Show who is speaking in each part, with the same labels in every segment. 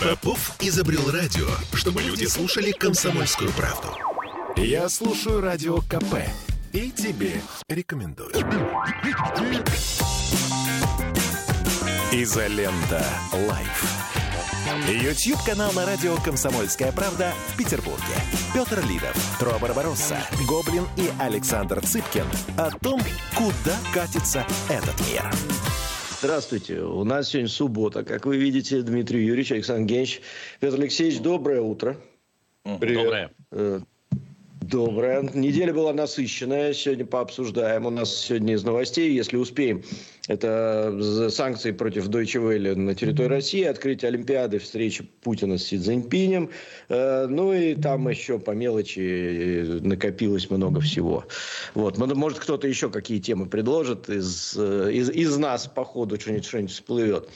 Speaker 1: Попов изобрел радио, чтобы люди слушали комсомольскую правду. Я слушаю радио КП и тебе рекомендую. Изолента Live. YouTube-канал на радио «Комсомольская правда» в Петербурге. Петр Лидов, Тро Барбаросса, Гоблин и Александр Цыпкин о том, куда катится этот мир.
Speaker 2: Здравствуйте. У нас сегодня суббота. Как вы видите, Дмитрий Юрьевич, Александр Генч. Петр Алексеевич, доброе утро.
Speaker 3: Привет. Доброе. Э,
Speaker 2: Добрая. Неделя была насыщенная. Сегодня пообсуждаем. У нас сегодня из новостей, если успеем, это санкции против Deutsche Welle на территории России, открытие Олимпиады, встреча Путина с Си Цзиньпинем. Э, ну и там еще по мелочи накопилось много всего. Вот. Может, кто-то еще какие темы предложит из, э, из, из нас по ходу что-нибудь, что-нибудь всплывет.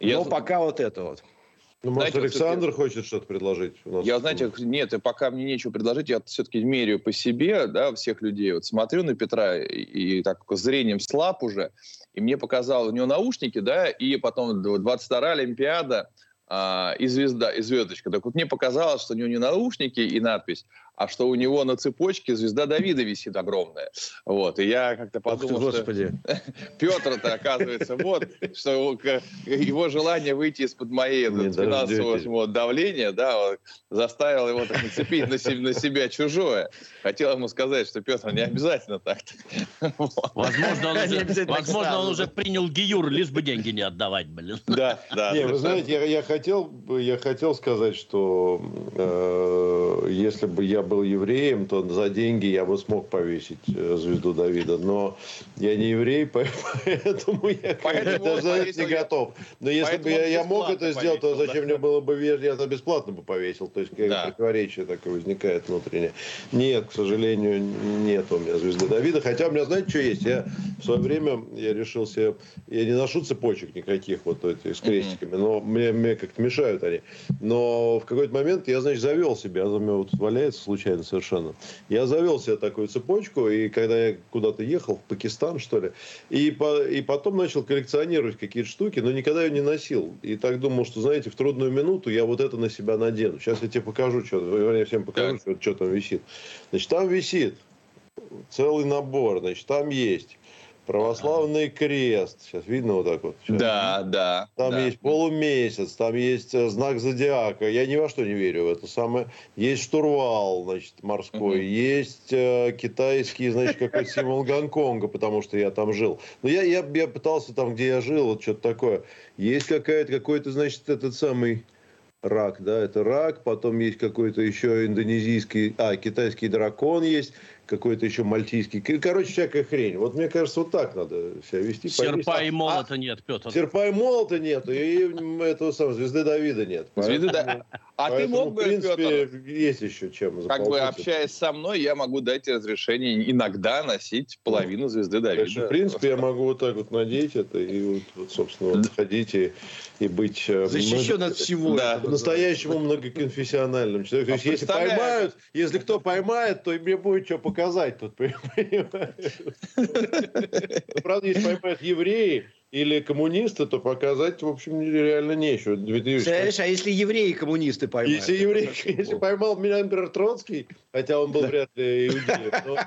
Speaker 2: Но Я... пока вот это вот.
Speaker 3: Ну, может, знаете, Александр вот, хочет что-то предложить?
Speaker 4: У нас я, знаете, нет, пока мне нечего предложить, я все-таки меряю по себе, да, всех людей. Вот смотрю на Петра и, и так зрением слаб уже, и мне показал у него наушники, да, и потом 22-я Олимпиада, а, и звезда, и звездочка. Так вот мне показалось, что у него не наушники и надпись, а что у него на цепочке звезда Давида висит огромная. Вот. И я как-то подумал,
Speaker 2: ты, Господи.
Speaker 4: что Петр-то, оказывается, вот, что его желание выйти из-под моей финансового давления, да, заставило его так нацепить на себя, на себя чужое. Хотел ему сказать, что Петр, не обязательно так.
Speaker 5: Возможно, он уже, возможно, он уже принял Гиюр, лишь бы деньги не отдавать, блин.
Speaker 4: Да, да.
Speaker 3: Не, вы знаете, я, я, хотел, я хотел сказать, что э, если бы я был евреем, то за деньги я бы смог повесить э, звезду Давида. Но я не еврей, поэтому я поэтому даже не готов. Но если бы я, я мог это сделать, то зачем да? мне было бы я это бесплатно бы повесил. То есть да. противоречие такое возникает внутреннее. Нет, к сожалению, нет у меня звезды Давида. Хотя у меня, знаете, что есть? Я в свое время я решил себе... Я не ношу цепочек никаких вот этих с крестиками, но мне, мне как-то мешают они. Но в какой-то момент я, значит, завел себе, она у меня вот валяется случайно совершенно. Я завел себе такую цепочку, и когда я куда-то ехал, в Пакистан, что ли, и, по, и потом начал коллекционировать какие-то штуки, но никогда ее не носил. И так думал, что, знаете, в трудную минуту я вот это на себя надену. Сейчас я тебе покажу, что, я всем покажу, что, что там висит. Значит, там висит целый набор, значит, там есть Православный крест. Сейчас видно вот так вот? Сейчас.
Speaker 4: Да, да.
Speaker 3: Там
Speaker 4: да.
Speaker 3: есть полумесяц, там есть э, знак зодиака. Я ни во что не верю в это самое. Есть штурвал, значит, морской. Угу. Есть э, китайский, значит, какой символ Гонконга, потому что я там жил. Но я, я, я пытался там, где я жил, вот что-то такое. Есть какая-то, какой-то, значит, этот самый рак, да, это рак, потом есть какой-то еще индонезийский, а, китайский дракон есть, какой-то еще мальтийский. Короче, всякая хрень. Вот мне кажется, вот так надо себя вести.
Speaker 5: Серпа и молота а, нет, Петр.
Speaker 3: Серпа и молота нет, и этого самого звезды Давида нет.
Speaker 4: Звезды да. А ты мог бы,
Speaker 3: в принципе, Петр, есть еще чем
Speaker 4: Как бы общаясь со мной, я могу дать разрешение иногда носить половину звезды Давида. Конечно,
Speaker 3: в принципе, я могу вот так вот надеть это и вот, вот собственно, вот ходить и, и быть...
Speaker 2: Э, Защищен много... от всего.
Speaker 3: Да. По-настоящему многоконфессиональным человеком. То есть, а если поймают, если кто поймает, то мне будет что показать сказать тут, понимаешь? Правда, если поймают евреи, или коммунисты, то показать, в общем, реально нечего.
Speaker 2: Знаешь, а если евреи коммунисты поймают?
Speaker 3: Если, евреи, если поймал меня, например, Троцкий, хотя он был вряд ли иудеем, то,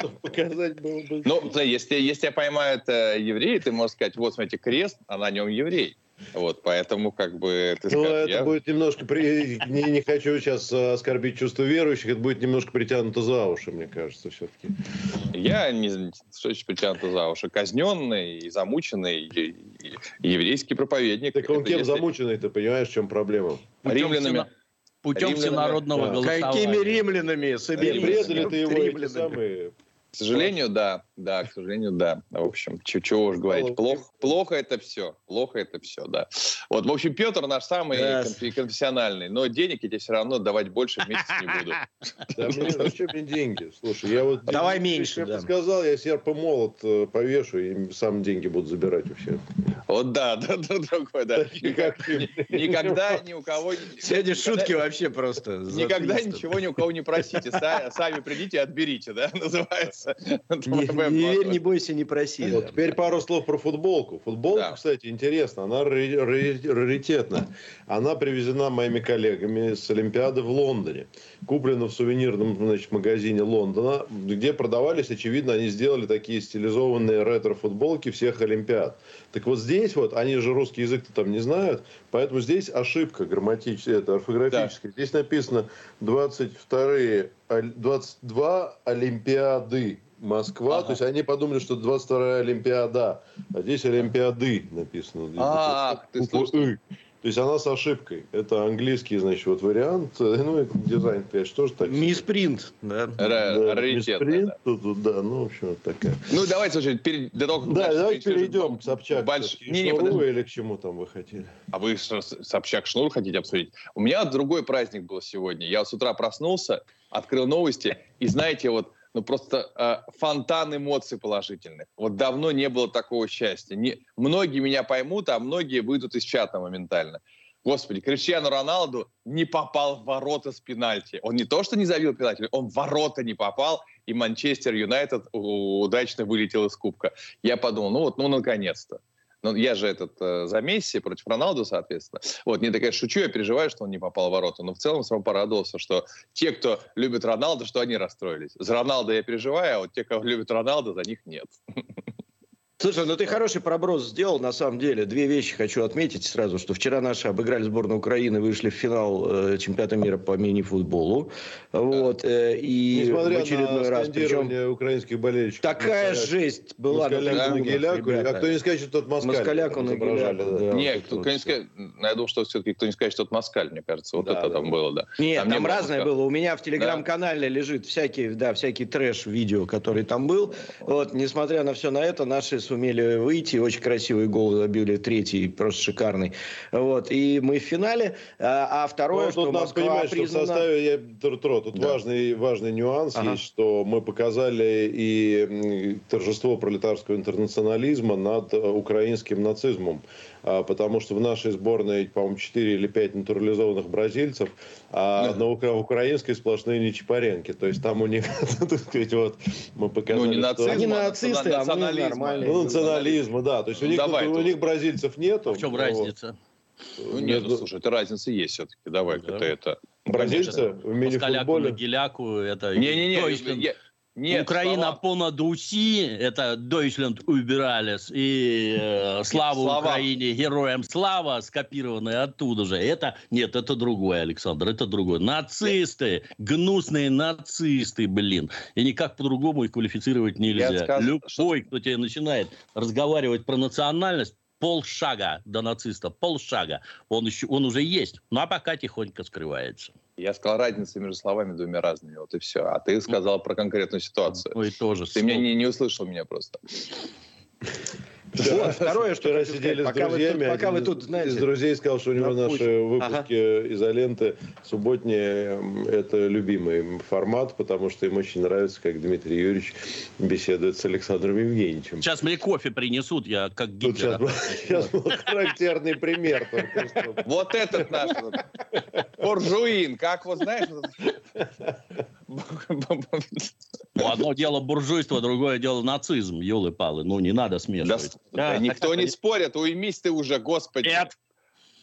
Speaker 3: то показать было бы...
Speaker 4: Ну, если, если поймают э, евреи, ты можешь сказать, вот, смотрите, крест, а на нем еврей. Вот, поэтому как бы...
Speaker 3: Ты ну, скажешь, это я... будет немножко... При... Не, не хочу сейчас оскорбить чувство верующих, это будет немножко притянуто за уши, мне кажется, все-таки.
Speaker 4: Я не... Что значит притянуто за уши? Казненный и замученный и, и еврейский проповедник.
Speaker 3: Так он кем если... замученный, ты понимаешь, в чем проблема?
Speaker 4: Римлянами.
Speaker 5: Путем всенародного да. голосования.
Speaker 2: Какими римлянами?
Speaker 3: Предали ты его эти самые
Speaker 4: к сожалению, да. Да, к сожалению, да. В общем, чего уж говорить. Плохо, плохо это все. Плохо это все, да. Вот, в общем, Петр наш самый yes. конфессиональный, но денег я тебе все равно давать больше в месяц не буду.
Speaker 3: Да мне зачем мне деньги? Слушай, я вот...
Speaker 2: Давай меньше,
Speaker 3: Я бы сказал, я серп и молот э, повешу, и сам деньги буду забирать у всех.
Speaker 4: Вот да, да, да, другой, да. Никогда ни у кого...
Speaker 2: Сегодня шутки вообще просто.
Speaker 4: Никогда ничего ни у кого не просите. Сами придите и отберите, да, называется.
Speaker 2: Не верь, не бойся, не проси.
Speaker 3: Вот, теперь пару слов про футболку. Футболка, да. кстати, интересно, она раритетная. Она привезена моими коллегами с Олимпиады в Лондоне. Куплена в сувенирном значит, магазине Лондона, где продавались, очевидно, они сделали такие стилизованные ретро-футболки всех Олимпиад. Так вот здесь вот, они же русский язык-то там не знают, поэтому здесь ошибка грамматическая, это орфографическая. Да. Здесь написано 22, 22 Олимпиады Москва, ага. то есть они подумали, что 22-я Олимпиада, а здесь Олимпиады написано.
Speaker 4: А, ты слушай.
Speaker 3: То есть она с ошибкой. Это английский, значит, вот вариант. Ну, дизайн, конечно, тоже так.
Speaker 2: Миспринт,
Speaker 3: да. да Миспринт, да. Тут, да, ну, в общем, вот такая.
Speaker 4: Ну, давайте, слушай, перед,
Speaker 3: до того, как Да, давайте перейдем к Собчак. Больш... Не, не, подожди. или к чему там вы хотели?
Speaker 4: А вы Собчак Шнур хотите обсудить? У меня другой праздник был сегодня. Я с утра проснулся, открыл новости, и знаете, вот ну просто э, фонтан эмоций положительных. Вот давно не было такого счастья. Не, многие меня поймут, а многие выйдут из чата моментально. Господи, Криштиану Роналду не попал в ворота с пенальти. Он не то, что не забил пенальти, он в ворота не попал, и Манчестер Юнайтед удачно вылетел из кубка. Я подумал, ну вот, ну наконец-то. Ну, я же этот э, за Месси против Роналду, соответственно. Вот, не такая шучу, я переживаю, что он не попал в ворота. Но в целом сам порадовался, что те, кто любит Роналду, что они расстроились. За Роналду я переживаю, а вот те, кого любят Роналду, за них нет.
Speaker 2: Слушай, ну ты хороший проброс сделал, на самом деле. Две вещи хочу отметить сразу, что вчера наши обыграли сборную Украины, вышли в финал э, чемпионата мира по мини-футболу. Вот, э, и
Speaker 3: Несмотря в очередной на раз. Причем украинских болельщиков.
Speaker 2: Такая Москаляк, жесть была.
Speaker 3: Москаляк на Геляку, а кто не скажет, что тот Москаль.
Speaker 2: Москаляку на Геляку,
Speaker 4: да. да. Нет, кто не скажет, я думал, что все-таки кто не скажет, что тот Москаль, мне кажется. Вот да, это да. там было, да.
Speaker 2: Нет, там, там не разное было. У меня в телеграм-канале да. лежит всякий, да, всякий трэш-видео, который там был. Вот, несмотря на все на это, наши сумели выйти очень красивый гол забили, третий просто шикарный. Вот, и мы в финале. А, а второе, ну,
Speaker 3: что тут Москва надо понимать, признана... что в составе, я, Тро, тут да. важный, важный нюанс ага. есть, что мы показали и торжество пролетарского интернационализма над э, украинским нацизмом. А, потому что в нашей сборной, по-моему, 4 или 5 натурализованных бразильцев, а на украинской сплошные нечипаренки. То есть там у них, так сказать, вот мы показали,
Speaker 2: ну, не нацизм, что... Они нацисты, а мы нормальные.
Speaker 3: Ну, национализма, да. То есть у них, Давай, у них бразильцев нету. А
Speaker 5: в чем разница?
Speaker 4: Ну, нет, ну, слушай, это разница есть все-таки. Давай-ка ты это...
Speaker 3: Бразильцы в мини-футболе?
Speaker 5: Геляку, это...
Speaker 4: Не-не-не,
Speaker 5: нет, Украина слова... понад усі, это Deutschland убирались, и э, слава слова. Украине, героям слава, скопированная оттуда же. Это, нет, это другое, Александр, это другое. Нацисты, гнусные нацисты, блин. И никак по-другому их квалифицировать нельзя. Сказ... Любой, кто тебе начинает разговаривать про национальность, полшага до нациста, полшага. Он, еще, он уже есть, но а пока тихонько скрывается.
Speaker 4: Я сказал разницу между словами двумя разными, вот и все. А ты сказал про конкретную ситуацию.
Speaker 5: Ну и тоже.
Speaker 4: Ты меня не, не услышал меня просто.
Speaker 2: Вот, второе, что
Speaker 3: Вчера сидели с друзьями,
Speaker 2: пока вы тут, знаете...
Speaker 3: Из друзей сказал, что у него наши выпуски изоленты субботние – это любимый формат, потому что им очень нравится, как Дмитрий Юрьевич беседует с Александром Евгеньевичем.
Speaker 5: Сейчас мне кофе принесут, я как Гитлер.
Speaker 3: Сейчас был характерный пример.
Speaker 4: Вот этот наш буржуин, как вот знаешь...
Speaker 5: Ну, одно дело буржуйство, другое дело нацизм, елы-палы. Ну, не надо смешивать.
Speaker 4: Да, никто не спорит, уймись ты уже, господи.
Speaker 5: Нет,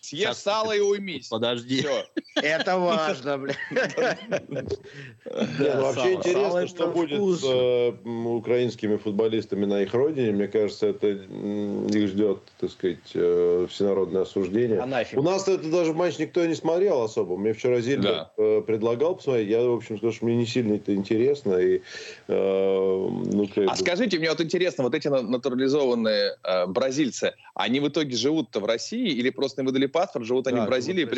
Speaker 4: Съешь Сейчас... сало и уймись.
Speaker 5: Подожди. Все.
Speaker 2: Это важно, бля.
Speaker 3: Ну, вообще интересно, что будет с э, украинскими футболистами на их родине. Мне кажется, это их ждет, так сказать, э, всенародное осуждение. У нас это даже матч никто не смотрел особо. Мне вчера Зильбер э, предлагал посмотреть. Я, в общем, сказал, что мне не сильно это интересно. И,
Speaker 4: ну, а скажите, мне вот интересно, вот эти натурализованные бразильцы, они в итоге живут-то в России или просто им выдали паспорт, живут они в Бразилии.
Speaker 2: В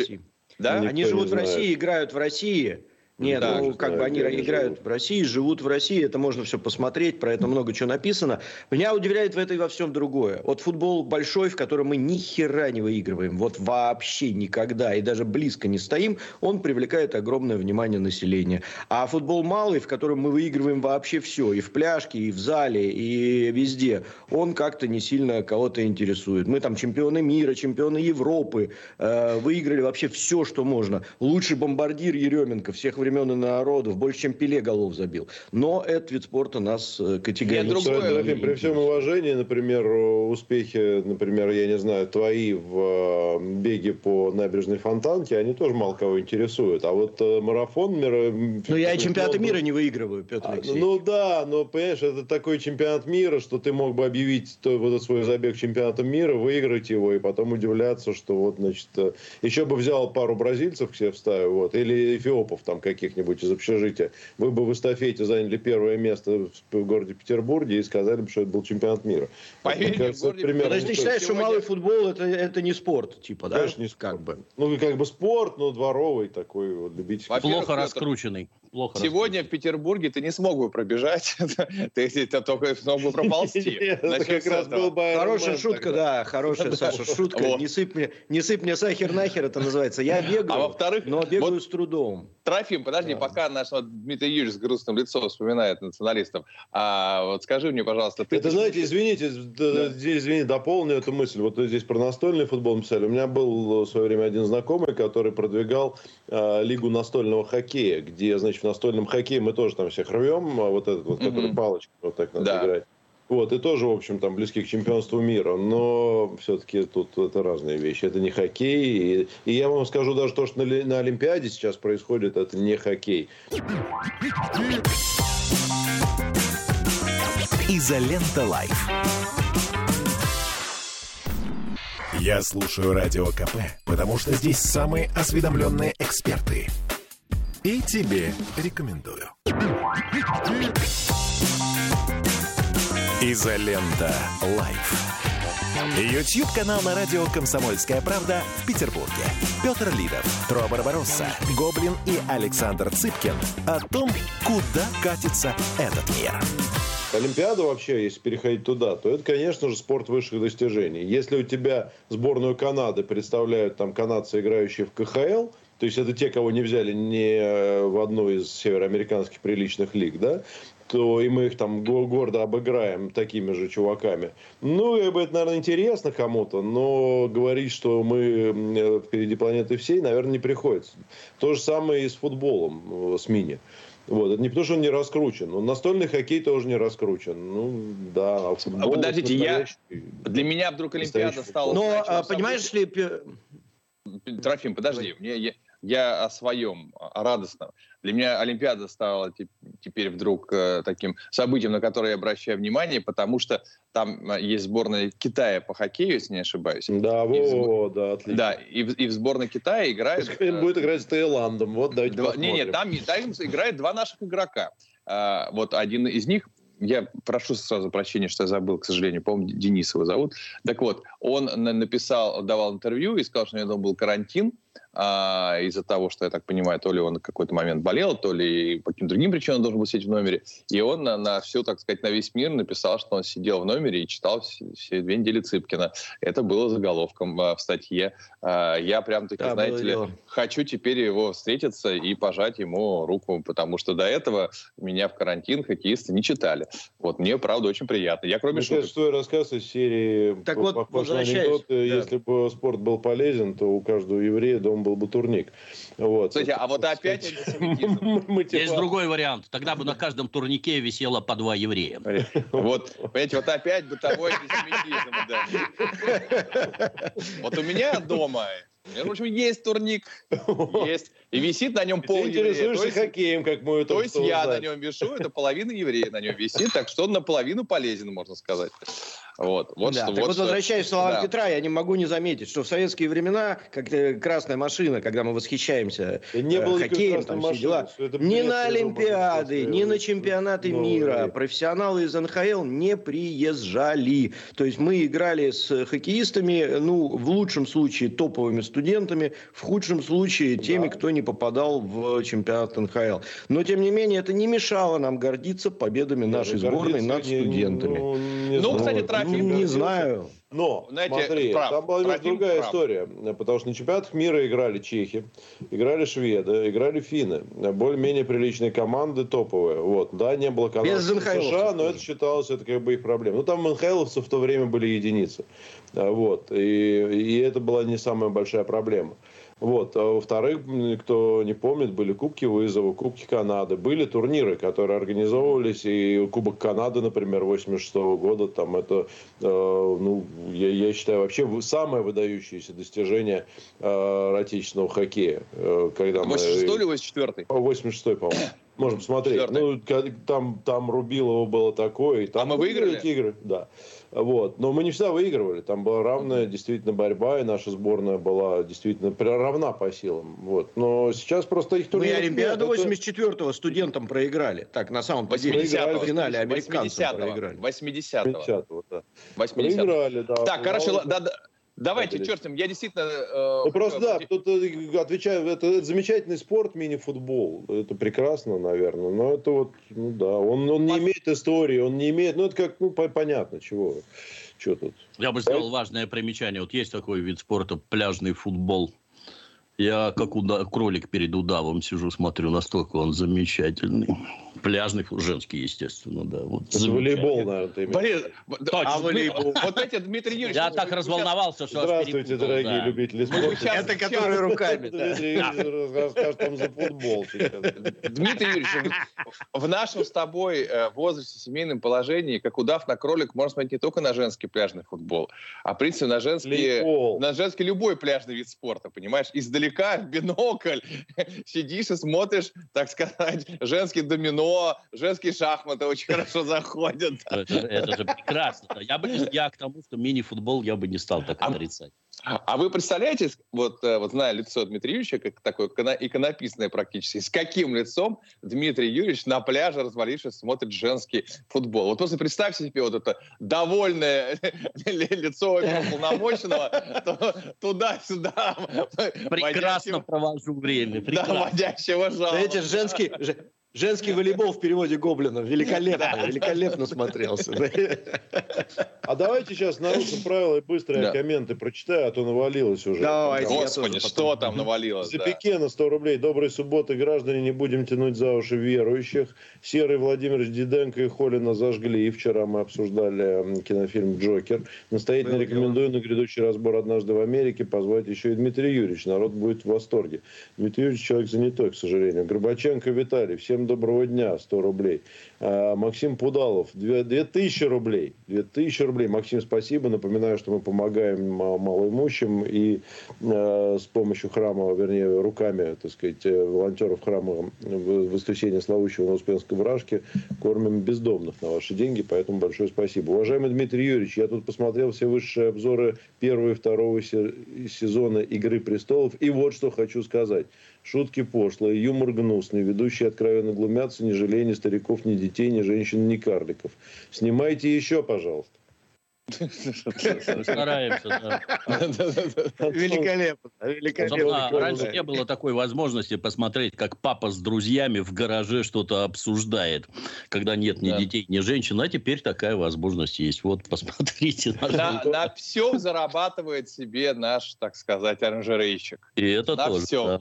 Speaker 2: да? Они живут в России, играют в России. Нет, да, ну как бы они играют живут. в России, живут в России, это можно все посмотреть, про это много чего написано. Меня удивляет в этой во всем другое. Вот футбол большой, в котором мы ни хера не выигрываем, вот вообще никогда и даже близко не стоим, он привлекает огромное внимание населения. А футбол малый, в котором мы выигрываем вообще все, и в пляжке, и в зале, и везде, он как-то не сильно кого-то интересует. Мы там чемпионы мира, чемпионы Европы, э, выиграли вообще все, что можно. Лучший бомбардир Еременко всех времен времен и народов, больше, чем Пеле голов забил. Но этот вид спорта нас э, категорически...
Speaker 3: Нет, другое, при всем уважении, например, успехи, например, я не знаю, твои в э, беге по набережной Фонтанке, они тоже мало кого интересуют. А вот э, марафон мира...
Speaker 2: Ну, я и чемпионаты мира не выигрываю, Петр а, Алексеевич.
Speaker 3: Ну да, но, понимаешь, это такой чемпионат мира, что ты мог бы объявить вот этот свой забег чемпионатом мира, выиграть его, и потом удивляться, что вот, значит, еще бы взял пару бразильцев к себе вставил, вот, или эфиопов там каких-нибудь из общежития. Вы бы в эстафете заняли первое место в городе Петербурге и сказали бы, что это был чемпионат мира.
Speaker 2: Поверьте, кажется, городе... примерно ты считаешь, что малый футбол это, это не спорт, типа, да?
Speaker 3: Конечно, не спорт. Как бы. Ну, как бы спорт, но дворовый такой вот любительский.
Speaker 5: Плохо раскрученный. Плохо
Speaker 4: Сегодня в Петербурге ты не смог бы пробежать, ты только смог бы проползти.
Speaker 2: Это как раз был бы Хорошая шутка, да, хорошая, Саша, шутка. Не сыпь мне, не сыпь мне сахар нахер, это называется. Я бегаю, а во-вторых, но бегаю с трудом.
Speaker 4: Трофим, подожди, пока наш Дмитрий Юрьевич с грустным лицом вспоминает националистов. А вот скажи мне, пожалуйста,
Speaker 3: ты... Это, знаете, извините, здесь, извини, дополню эту мысль. Вот здесь про настольный футбол писали. У меня был в свое время один знакомый, который продвигал а, лигу настольного хоккея, где, значит, в настольном хоккее мы тоже там всех рвем, а вот этот вот, mm-hmm. который палочка, вот так надо да. играть. Вот, и тоже, в общем, там близки к чемпионству мира. Но все-таки тут это разные вещи. Это не хоккей. И, и я вам скажу даже то, что на, на Олимпиаде сейчас происходит, это не хоккей.
Speaker 1: Изолента Live. Я слушаю Радио КП, потому что здесь самые осведомленные эксперты – и тебе рекомендую. Изолента. Live. YouTube-канал на радио «Комсомольская правда» в Петербурге. Петр Лидов, Тро Барбаросса, Гоблин и Александр Цыпкин о том, куда катится этот мир.
Speaker 3: Олимпиада вообще, если переходить туда, то это, конечно же, спорт высших достижений. Если у тебя сборную Канады представляют там канадцы, играющие в КХЛ, то есть это те, кого не взяли ни э, в одну из североамериканских приличных лиг, да, то и мы их там гордо обыграем такими же чуваками. Ну, это, наверное, интересно кому-то, но говорить, что мы э, впереди планеты всей, наверное, не приходится. То же самое и с футболом, э, с мини. Вот. Это не потому, что он не раскручен. Но настольный хоккей тоже не раскручен. Ну, да. А
Speaker 4: футбол, Подождите, я... Для меня вдруг Олимпиада стала...
Speaker 2: Но, а, понимаешь ли...
Speaker 4: Трофим, подожди. Мне, я о своем, о радостном. Для меня Олимпиада стала теперь вдруг э, таким событием, на которое я обращаю внимание, потому что там э, есть сборная Китая по хоккею, если не ошибаюсь.
Speaker 3: Да, во, сбор... да, отлично.
Speaker 4: Да, и в, и в сборной Китая.
Speaker 3: Пускай он будет играть с Таиландом, вот давайте
Speaker 4: два... Не, не, там, там играют два наших игрока. А, вот один из них я прошу сразу прощения, что я забыл, к сожалению, по-моему, Денис его зовут. Так вот, он написал, давал интервью и сказал, что у него был карантин, а, из-за того, что, я так понимаю, то ли он в какой-то момент болел, то ли по каким-то другим причинам должен был сидеть в номере. И он на, на все, так сказать, на весь мир написал, что он сидел в номере и читал все, все две недели Цыпкина. Это было заголовком а, в статье. А, я прям таки, да, знаете ли, дело. хочу теперь его встретиться и пожать ему руку, потому что до этого меня в карантин хоккеисты не читали. Вот мне, правда, очень приятно. Я кроме
Speaker 3: Мне
Speaker 4: шуток...
Speaker 3: что рассказ из серии
Speaker 2: так вот, анекдот, да.
Speaker 3: если бы спорт был полезен, то у каждого еврея дома был бы турник. Вот.
Speaker 4: Слушайте, а вот опять
Speaker 5: Есть другой вариант. Тогда бы на каждом турнике висело по два еврея.
Speaker 4: Вот, понимаете, вот опять бытовой антисемитизм. Вот у меня дома в общем, есть турник, есть. И висит на нем пол
Speaker 3: интересуешься есть, хоккеем, как мой
Speaker 4: То есть я на нем вешу, это половина еврея на нем висит, так что он наполовину полезен, можно сказать. Вот, вот
Speaker 2: да,
Speaker 4: что,
Speaker 2: так
Speaker 4: вот,
Speaker 2: вот
Speaker 4: что...
Speaker 2: возвращаясь к словам да. Петра, я не могу не заметить, что в советские времена, как красная машина, когда мы восхищаемся не было э, хоккеем, там все дела, ни на Олимпиады, ни на чемпионаты ну, мира профессионалы из НХЛ не приезжали. То есть мы играли с хоккеистами, ну, в лучшем случае топовыми студентами, в худшем случае теми, да. кто не попадал в чемпионат НХЛ. Но, тем не менее, это не мешало нам гордиться победами нашей сборной над студентами.
Speaker 4: Ну, не ну, кстати, Трофим...
Speaker 2: Ну, не знаю.
Speaker 3: Но, Знаете, смотри, прав. там была немножко другая прав. история. Потому что на чемпионатах мира играли чехи, играли шведы, играли финны. Более-менее приличные команды, топовые. Вот. Да, не было канадцев США, но это считалось, это как бы их проблема. Ну, там МНХЛовцы в то время были единицы. Вот. И, и это была не самая большая проблема. Вот. А во-вторых, кто не помнит, были Кубки вызова, Кубки Канады. Были турниры, которые организовывались. И Кубок Канады, например, 86 -го года. Там это, э, ну, я, я считаю, вообще самое выдающееся достижение э, отечественного хоккея. Э,
Speaker 4: когда 86 или 84
Speaker 3: 86 по-моему. Можно посмотреть. Ну, там, там Рубилово было такое. Там
Speaker 4: а мы выиграли?
Speaker 3: Игры, да. Вот. Но мы не всегда выигрывали. Там была равная действительно борьба, и наша сборная была действительно равна по силам. Вот. Но сейчас просто их
Speaker 2: турнир... Мы Олимпиаду 84-го это... студентам проиграли. Так, на самом деле,
Speaker 4: в финале американцам проиграли. 80-го. 80-го, да. 80 Проиграли, да. Так, хорошо, да, да. Давайте, черт с я действительно...
Speaker 3: Э, ну, просто, да, тут э, отвечаю, это, это замечательный спорт, мини-футбол. Это прекрасно, наверное. Но это вот, ну да, он, он не имеет истории, он не имеет... Ну, это как, ну, понятно, чего. Что тут?
Speaker 5: Я бы сделал важное примечание. Вот есть такой вид спорта, пляжный футбол. Я как уда- кролик перед удавом сижу, смотрю, настолько он замечательный. Пляжный, женский, естественно, да. Вот
Speaker 3: Это волейбол, наверное, ты
Speaker 4: имеешь. Точно, а, волейбол. Вот эти, Дмитрий Юрьевич...
Speaker 5: Я так разволновался, что
Speaker 3: Здравствуйте, дорогие да. любители спорта.
Speaker 2: Это которые руками.
Speaker 3: Дмитрий Юрьевич расскажет там за футбол
Speaker 4: Дмитрий Юрьевич, в нашем с тобой э, возрасте, семейном положении, как удав на кролик, можно смотреть не только на женский пляжный футбол, а, в принципе, на женский, на женский любой пляжный вид спорта, понимаешь? Издалека издалека в бинокль сидишь и смотришь, так сказать, женский домино, женские шахматы очень хорошо заходят.
Speaker 5: Это, же прекрасно. Я, бы, я к тому, что мини-футбол я бы не стал так а отрицать.
Speaker 4: А вы представляете, вот, э, вот зная лицо Дмитрия Юрьевича, как такое иконописное практически, с каким лицом Дмитрий Юрьевич на пляже, развалившись, смотрит женский футбол? Вот просто представьте себе вот это довольное лицо полномоченного туда-сюда.
Speaker 5: Прекрасно провожу время.
Speaker 4: Да, водящего жала.
Speaker 2: Эти женский, Женский волейбол в переводе Гоблина. Великолепно, великолепно смотрелся.
Speaker 3: А давайте сейчас нарушим правила и быстрые комменты прочитаю, а то навалилось уже.
Speaker 4: Давайте. Господи, что там навалилось?
Speaker 3: За на 100 рублей. Доброй субботы, граждане. Не будем тянуть за уши верующих. Серый Владимир Диденко и Холина зажгли. И вчера мы обсуждали кинофильм «Джокер». Настоятельно рекомендую на грядущий разбор «Однажды в Америке» позвать еще и Дмитрий Юрьевич. Народ будет в восторге. Дмитрий Юрьевич человек занятой, к сожалению. Горбаченко Виталий. Всем Всем доброго дня, 100 рублей. А, Максим Пудалов, 2000 рублей. 2000 рублей. Максим, спасибо. Напоминаю, что мы помогаем малоимущим и э, с помощью храма, вернее, руками, так сказать, э, волонтеров храма в воскресенье славущего на Успенской Бражке кормим бездомных на ваши деньги, поэтому большое спасибо. Уважаемый Дмитрий Юрьевич, я тут посмотрел все высшие обзоры первого и второго сезона «Игры престолов», и вот что хочу сказать. Шутки пошлые, юмор гнусный, ведущие откровенно глумятся, не жалея ни стариков, ни детей, ни женщин, ни карликов. Снимайте еще, пожалуйста.
Speaker 5: Стараемся, да.
Speaker 2: Великолепно. Великолепно.
Speaker 5: Раньше не было такой возможности посмотреть, как папа с друзьями в гараже что-то обсуждает, когда нет ни детей, ни женщин. А теперь такая возможность есть. Вот, посмотрите.
Speaker 4: На все зарабатывает себе наш, так сказать, оранжерейщик.
Speaker 5: И это тоже. все.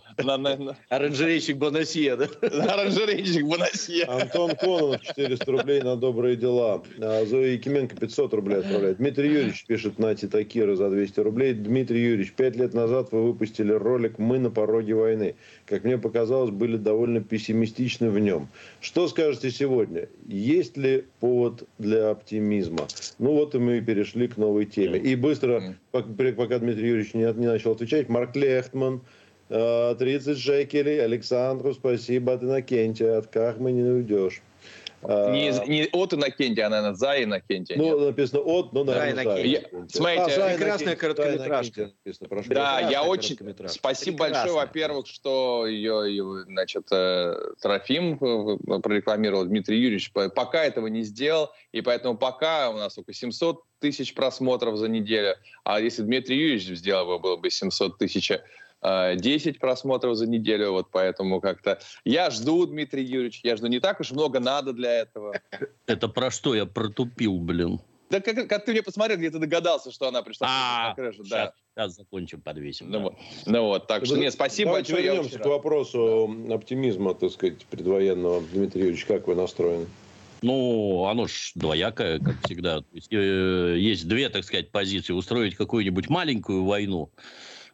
Speaker 2: Оранжерейщик Бонасье, да?
Speaker 4: Оранжерейщик Бонасье.
Speaker 3: Антон Кононов, 400 рублей на добрые дела. А Зоя Якименко 500 рублей отправляет. Дмитрий Юрьевич пишет Нати Такира за 200 рублей. Дмитрий Юрьевич, пять лет назад вы выпустили ролик «Мы на пороге войны». Как мне показалось, были довольно пессимистичны в нем. Что скажете сегодня? Есть ли повод для оптимизма? Ну вот и мы перешли к новой теме. И быстро, пока Дмитрий Юрьевич не, не начал отвечать, Марк Лехтман, 30 э, шекелей. Александру спасибо от Иннокентия. От Кахмы не уйдешь.
Speaker 4: Не, а, не от Иннокентия, а, наверное, за Иннокентия.
Speaker 3: Ну, нет. написано от, но,
Speaker 2: наверное, за Иннокентия. Смотрите, а, прекрасная короткометражка.
Speaker 4: Написано, да, я очень... Спасибо большое, во-первых, что ее, значит, э, Трофим э, прорекламировал, Дмитрий Юрьевич. Пока этого не сделал, и поэтому пока у нас только 700 тысяч просмотров за неделю. А если Дмитрий Юрьевич сделал, было бы 700 тысяч 10 просмотров за неделю, вот поэтому как-то я жду, Дмитрий Юрьевич, я жду. Не так уж много надо для этого.
Speaker 5: Это про что? Я протупил, блин.
Speaker 4: Да как, как ты мне посмотрел, где ты догадался, что она пришла
Speaker 5: а,
Speaker 4: на крышу.
Speaker 5: Сейчас, да. сейчас закончим, подвесим.
Speaker 4: Ну, да. вот, ну вот, так что, нет, спасибо
Speaker 3: Давайте
Speaker 4: большое.
Speaker 3: вернемся к вопросу оптимизма, так сказать, предвоенного. Дмитрий Юрьевич, как вы настроены?
Speaker 5: Ну, оно ж двоякое, как всегда. есть, э, есть две, так сказать, позиции. Устроить какую-нибудь маленькую войну,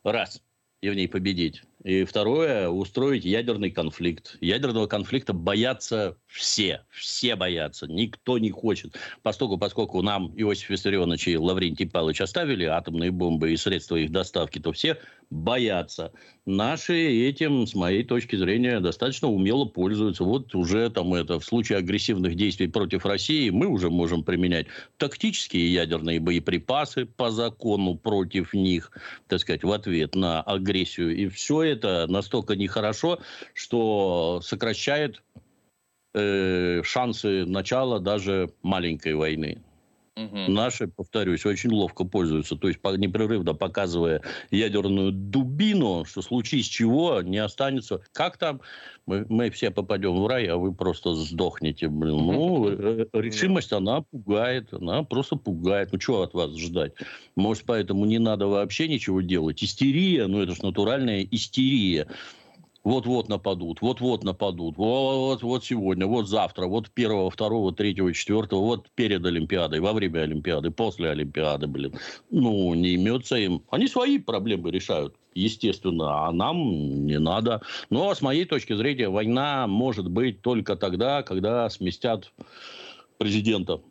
Speaker 5: раз, и в ней победить. И второе, устроить ядерный конфликт. Ядерного конфликта боятся все. Все боятся. Никто не хочет. Поскольку, поскольку нам Иосиф Виссарионович и Лаврентий Павлович оставили атомные бомбы и средства их доставки, то все боятся. Наши этим, с моей точки зрения, достаточно умело пользуются. Вот уже там это, в случае агрессивных действий против России мы уже можем применять тактические ядерные боеприпасы по закону против них, так сказать, в ответ на агрессию. И все это настолько нехорошо, что сокращает э, шансы начала даже маленькой войны. Угу. Наши, повторюсь, очень ловко пользуются. То есть, непрерывно показывая ядерную дубину, что случись чего, не останется. Как там? Мы, мы все попадем в рай, а вы просто сдохнете. Блин. Ну, э, решимость, она пугает. Она просто пугает. Ну, что от вас ждать? Может, поэтому не надо вообще ничего делать. Истерия, ну, это же натуральная истерия вот-вот нападут, вот-вот нападут, вот, вот сегодня, вот завтра, вот первого, второго, третьего, четвертого, вот перед Олимпиадой, во время Олимпиады, после Олимпиады, блин. Ну, не имется им. Они свои проблемы решают естественно, а нам не надо. Но с моей точки зрения война может быть только тогда, когда сместят президента.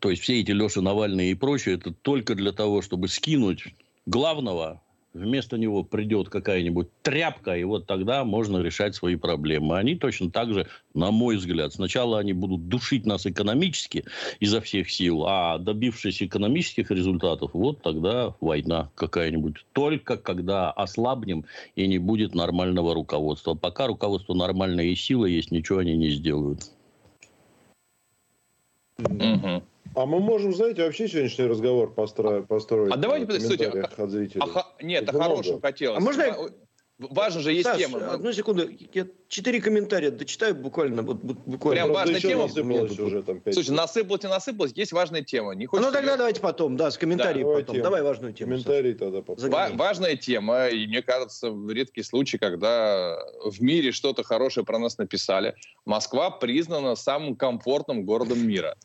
Speaker 5: То есть все эти Леша Навальный и прочее, это только для того, чтобы скинуть главного вместо него придет какая-нибудь тряпка, и вот тогда можно решать свои проблемы. Они точно так же, на мой взгляд, сначала они будут душить нас экономически изо всех сил, а добившись экономических результатов, вот тогда война какая-нибудь. Только когда ослабнем и не будет нормального руководства. Пока руководство нормальное и сила есть, ничего они не сделают.
Speaker 3: Угу. А мы можем, знаете, вообще сегодняшний разговор построить, построить
Speaker 4: а давайте, комментариях
Speaker 3: от зрителей. А,
Speaker 4: нет, Это о хорошем хотелось.
Speaker 2: А можно я...
Speaker 4: Важно же, есть
Speaker 2: Саш,
Speaker 4: тема.
Speaker 2: одну секунду. Я четыре комментария дочитаю буквально. Вот, буквально.
Speaker 4: Прям важная тема.
Speaker 3: Насыпалось уже, там,
Speaker 4: Слушай, насыпалось и насыпалось. Есть важная тема. Не хочешь
Speaker 2: ну тогда ее... давайте потом, да, с комментарием да, потом. Тему. Давай важную тему.
Speaker 3: Комментарий Саша. тогда
Speaker 4: потом. Ва- важная тема, и мне кажется, в редкий случай, когда в мире что-то хорошее про нас написали, Москва признана самым комфортным городом мира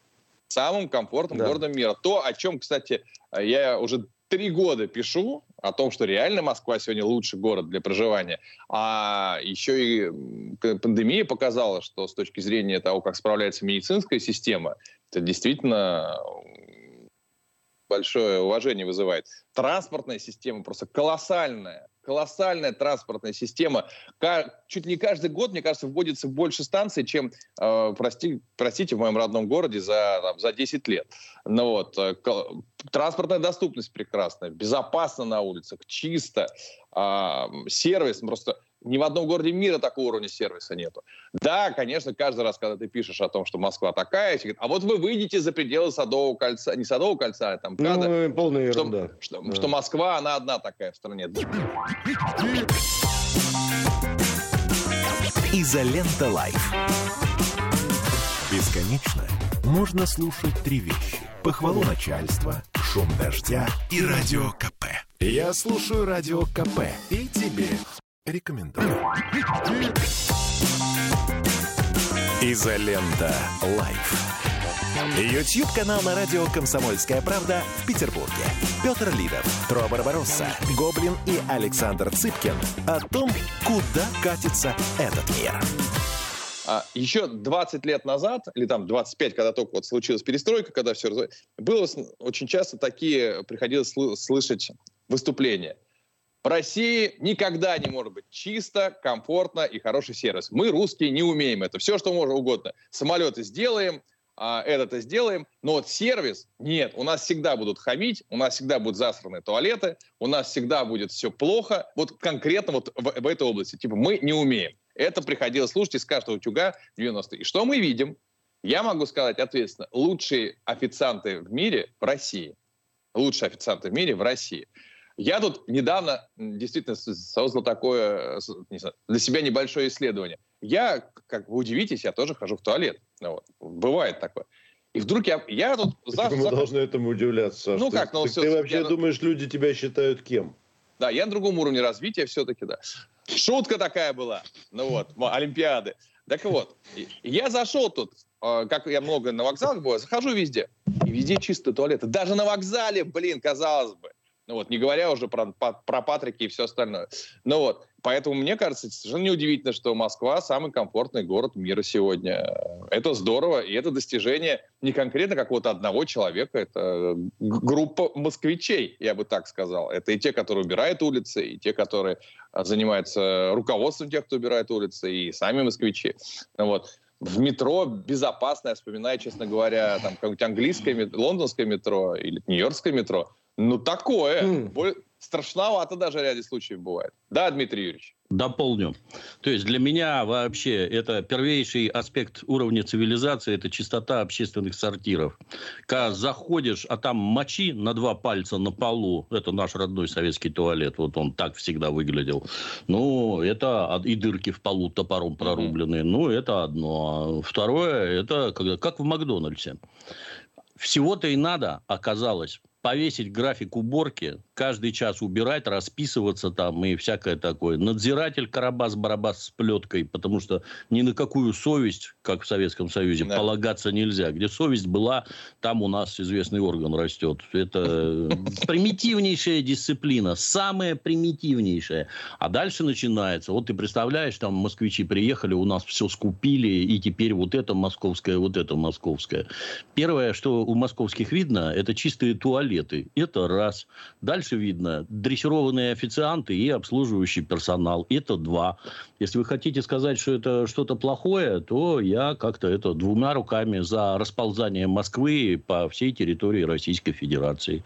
Speaker 4: самым комфортным да. городом мира. То, о чем, кстати, я уже три года пишу, о том, что реально Москва сегодня лучший город для проживания. А еще и пандемия показала, что с точки зрения того, как справляется медицинская система, это действительно большое уважение вызывает. Транспортная система просто колоссальная колоссальная транспортная система. Чуть не каждый год, мне кажется, вводится больше станций, чем, э, прости, простите, в моем родном городе за, там, за 10 лет. Ну, вот, э, транспортная доступность прекрасная, безопасно на улицах, чисто, э, сервис просто ни в одном городе мира такого уровня сервиса нету. Да, конечно, каждый раз, когда ты пишешь о том, что Москва такая, говорят, а вот вы выйдете за пределы Садового кольца, не Садового кольца, а там, правда?
Speaker 2: Ну, полная ерунда.
Speaker 4: Что, что, да. что Москва, она одна такая в стране.
Speaker 1: Изолента Live. Бесконечно можно слушать три вещи. Похвалу начальства, шум дождя и радио КП. Я слушаю радио КП и тебе Рекомендую. Изолента. Live. YouTube-канал на радио «Комсомольская правда» в Петербурге. Петр Лидов, Тро Барбаросса, Гоблин и Александр Цыпкин о том, куда катится этот мир.
Speaker 4: А еще 20 лет назад, или там 25, когда только вот случилась перестройка, когда все было очень часто такие, приходилось слышать выступления – в России никогда не может быть чисто, комфортно и хороший сервис. Мы, русские, не умеем это. Все, что можно угодно. Самолеты сделаем, а, это сделаем, но вот сервис нет. У нас всегда будут хамить, у нас всегда будут засранные туалеты, у нас всегда будет все плохо. Вот конкретно вот в, в этой области. Типа мы не умеем. Это приходилось слушать из каждого утюга в 90-е. И что мы видим? Я могу сказать ответственно, лучшие официанты в мире в России. Лучшие официанты в мире в России. Я тут недавно действительно создал такое не знаю, для себя небольшое исследование. Я, как вы удивитесь, я тоже хожу в туалет. Ну вот. Бывает такое. И вдруг я, я тут...
Speaker 3: За, Почему за... мы должны этому удивляться, Саша?
Speaker 4: Ну как, ну
Speaker 3: ты,
Speaker 4: все...
Speaker 3: Ты вообще
Speaker 4: я...
Speaker 3: думаешь, люди тебя считают кем?
Speaker 4: Да, я на другом уровне развития все-таки, да. Шутка такая была. Ну вот, Олимпиады. Так вот, я зашел тут, а, как я много на вокзалах бываю, захожу везде. И везде чистые туалеты. Даже на вокзале, блин, казалось бы. Ну вот, не говоря уже про, про Патрики и все остальное. Ну вот, поэтому мне кажется, совершенно неудивительно, что Москва самый комфортный город мира сегодня. Это здорово, и это достижение не конкретно какого-то одного человека, это группа москвичей, я бы так сказал. Это и те, которые убирают улицы, и те, которые а, занимаются руководством тех, кто убирает улицы, и сами москвичи. Ну вот в метро безопасно, я вспоминаю, честно говоря, там какое-нибудь английское, лондонское метро или нью-йоркское метро, ну, такое. Mm. Страшновато даже в ряде случаев бывает. Да, Дмитрий Юрьевич?
Speaker 5: Дополню. То есть для меня вообще это первейший аспект уровня цивилизации, это чистота общественных сортиров. Когда заходишь, а там мочи на два пальца на полу, это наш родной советский туалет, вот он так всегда выглядел. Ну, это и дырки в полу топором прорубленные, mm-hmm. ну, это одно. А второе, это как, как в Макдональдсе. Всего-то и надо, оказалось, повесить график уборки, каждый час убирать, расписываться там и всякое такое. Надзиратель Карабас-Барабас с плеткой, потому что ни на какую совесть, как в Советском Союзе, да. полагаться нельзя. Где совесть была, там у нас известный орган растет. Это примитивнейшая дисциплина, самая примитивнейшая. А дальше начинается. Вот ты представляешь, там москвичи приехали, у нас все скупили, и теперь вот это московское, вот это московское. Первое, что у московских видно, это чистые туалеты. Это раз. Дальше видно дрессированные официанты и обслуживающий персонал. Это два. Если вы хотите сказать, что это что-то плохое, то я как-то это двумя руками за расползание Москвы по всей территории Российской Федерации.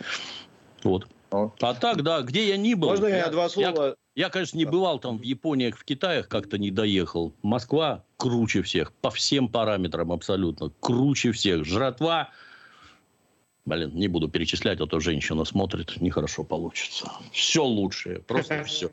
Speaker 5: Вот. А так, да, где я ни был...
Speaker 2: Можно я, я два слова...
Speaker 5: Я, я, конечно, не бывал там в Японии, в Китаях как-то не доехал. Москва круче всех, по всем параметрам абсолютно. Круче всех. Жратва Блин, не буду перечислять, а то женщина смотрит, нехорошо получится. Все лучшее, просто все.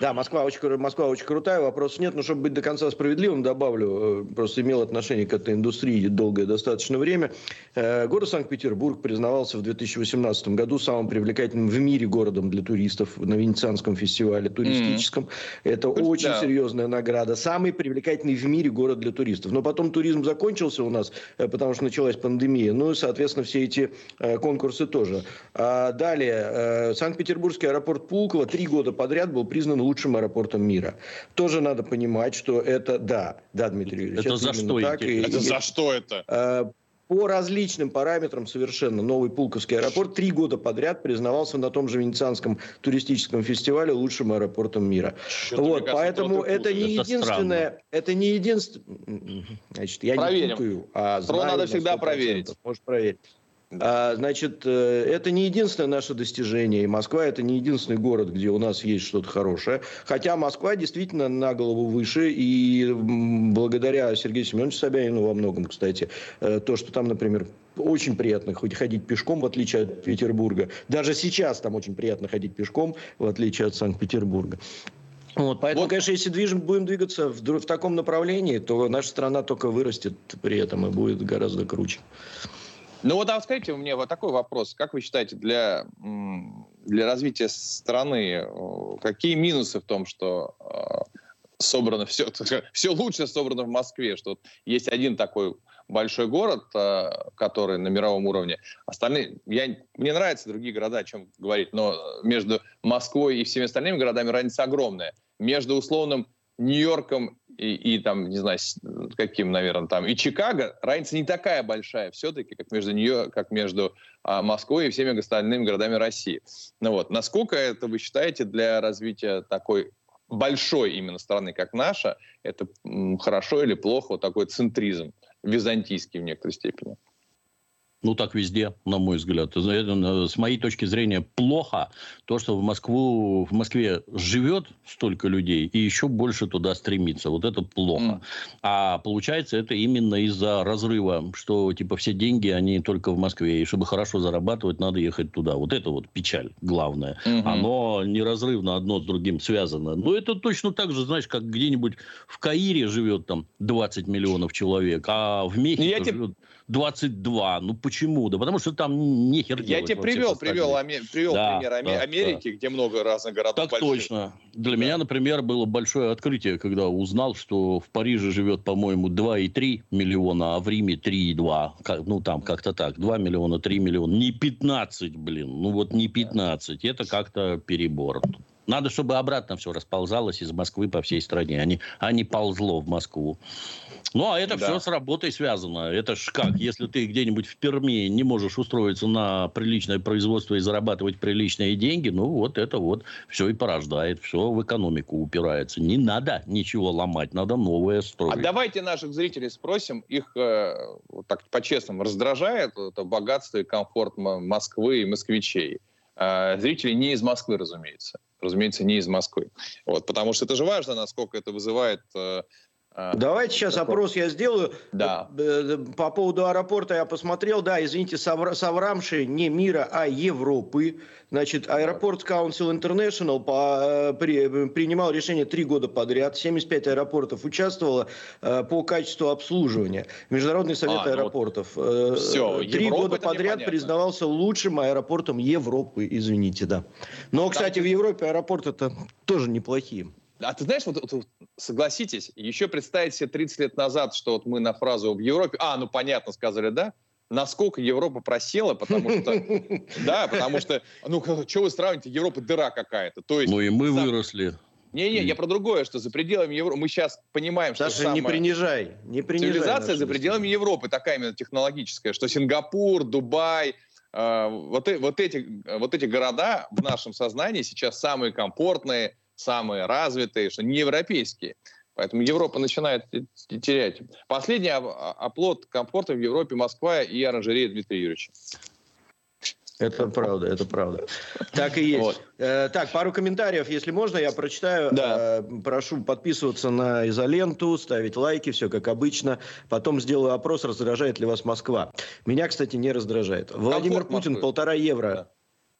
Speaker 2: Да, Москва очень, Москва очень крутая, вопросов нет. Но чтобы быть до конца справедливым, добавлю, э, просто имел отношение к этой индустрии долгое достаточно время. Э, город Санкт-Петербург признавался в 2018 году самым привлекательным в мире городом для туристов на Венецианском фестивале туристическом. Mm. Это Пусть, очень да. серьезная награда. Самый привлекательный в мире город для туристов. Но потом туризм закончился у нас, э, потому что началась пандемия. Ну и, соответственно, все эти конкурсы тоже. А далее, Санкт-Петербургский аэропорт Пулково три года подряд был признан признан лучшим аэропортом мира. Тоже надо понимать, что это, да, да, Дмитрий Юрьевич.
Speaker 5: Это, это за что? Так,
Speaker 4: и, это и, за что это?
Speaker 2: Э, по различным параметрам совершенно новый Пулковский аэропорт три года подряд признавался на том же Венецианском туристическом фестивале лучшим аэропортом мира. вот, поэтому это не это единственное, странно. это не единственное, значит, я
Speaker 4: Проверим.
Speaker 2: не пукаю, а знаю
Speaker 4: надо всегда проверить.
Speaker 2: Может проверить. А, значит, э, это не единственное наше достижение. И Москва это не единственный город, где у нас есть что-то хорошее. Хотя Москва действительно на голову выше. И благодаря Сергею Семеновичу Собянину во многом, кстати, э, то, что там, например, очень приятно хоть ходить пешком, в отличие от Петербурга. Даже сейчас там очень приятно ходить пешком, в отличие от Санкт-Петербурга. Вот, поэтому, вот. конечно, если движем, будем двигаться в, в таком направлении, то наша страна только вырастет при этом и будет гораздо круче.
Speaker 4: Ну вот, а скажите мне вот такой вопрос. Как вы считаете, для, для развития страны какие минусы в том, что э, собрано все, все лучше собрано в Москве, что вот есть один такой большой город, э, который на мировом уровне. Остальные, я, мне нравятся другие города, о чем говорить, но между Москвой и всеми остальными городами разница огромная. Между условным Нью-Йорком и, и там, не знаю, каким, наверное, там, и Чикаго, разница не такая большая все-таки, как между нее, как между а, Москвой и всеми остальными городами России. Ну вот, насколько это вы считаете для развития такой большой именно страны, как наша, это м, хорошо или плохо, вот такой центризм, византийский в некоторой степени?
Speaker 5: Ну, так везде, на мой взгляд. С моей точки зрения, плохо то, что в Москву, в Москве живет столько людей, и еще больше туда стремится. Вот это плохо. Mm. А получается, это именно из-за разрыва, что, типа, все деньги, они только в Москве. И чтобы хорошо зарабатывать, надо ехать туда. Вот это вот печаль главное. Mm-hmm. Оно неразрывно одно с другим связано. Но это точно так же, знаешь, как где-нибудь в Каире живет там 20 миллионов человек, а в Мехико Я живет... Тебе 22. Ну почему? Да потому что там нехер
Speaker 4: Я тебе привел, привел, ами, привел да, пример Ами- да, Америки, да. где много разных городов.
Speaker 5: Так больших. точно. Для да. меня, например, было большое открытие, когда узнал, что в Париже живет, по-моему, 2,3 миллиона, а в Риме 3,2. Как, ну там как-то так. 2 миллиона, 3 миллиона. Не 15, блин. Ну вот не 15. Это как-то перебор. Надо, чтобы обратно все расползалось из Москвы по всей стране, а не, а не ползло в Москву. Ну, а это да. все с работой связано. Это ж как, если ты где-нибудь в Перми не можешь устроиться на приличное производство и зарабатывать приличные деньги, ну, вот это вот все и порождает, все в экономику упирается. Не надо ничего ломать, надо новое строить.
Speaker 4: А давайте наших зрителей спросим, их, э, вот так по-честному, раздражает это богатство и комфорт Москвы и москвичей? Э, зрители не из Москвы, разумеется. Разумеется, не из Москвы. Вот, потому что это же важно, насколько это вызывает э,
Speaker 2: Давайте сейчас такой... опрос я сделаю. Да. Э, э, по поводу аэропорта я посмотрел. Да, извините, соврамши не мира, а Европы. Значит, аэропорт Council International по, э, при, принимал решение три года подряд. 75 аэропортов участвовало по качеству обслуживания. Международный совет а, ну аэропортов. Вот все, три Европа года подряд признавался лучшим аэропортом Европы. Извините, да. Но, кстати, в Европе аэропорты-то тоже неплохие.
Speaker 4: А ты знаешь, вот, вот согласитесь, еще представить себе 30 лет назад, что вот мы на фразу в Европе, а, ну понятно, сказали, да, насколько Европа просела, потому что, да, потому что, ну, что вы сравните, Европа дыра какая-то. То есть,
Speaker 5: ну и мы выросли.
Speaker 4: Не-не, я про другое, что за пределами Европы мы сейчас понимаем,
Speaker 2: что Саша, не принижай, не принижай.
Speaker 4: Цивилизация за пределами Европы такая именно технологическая, что Сингапур, Дубай, э, вот, вот, эти, вот эти города в нашем сознании сейчас самые комфортные, самые развитые, что не европейские. Поэтому Европа начинает терять. Последний оплот комфорта в Европе Москва и оранжерея Дмитрия Юрьевича.
Speaker 2: Это правда, это правда. Так и есть. Вот. Э, так, пару комментариев, если можно, я прочитаю. Да. Э, прошу подписываться на изоленту, ставить лайки, все как обычно. Потом сделаю опрос, раздражает ли вас Москва. Меня, кстати, не раздражает. Владимир Путин, полтора евро. Да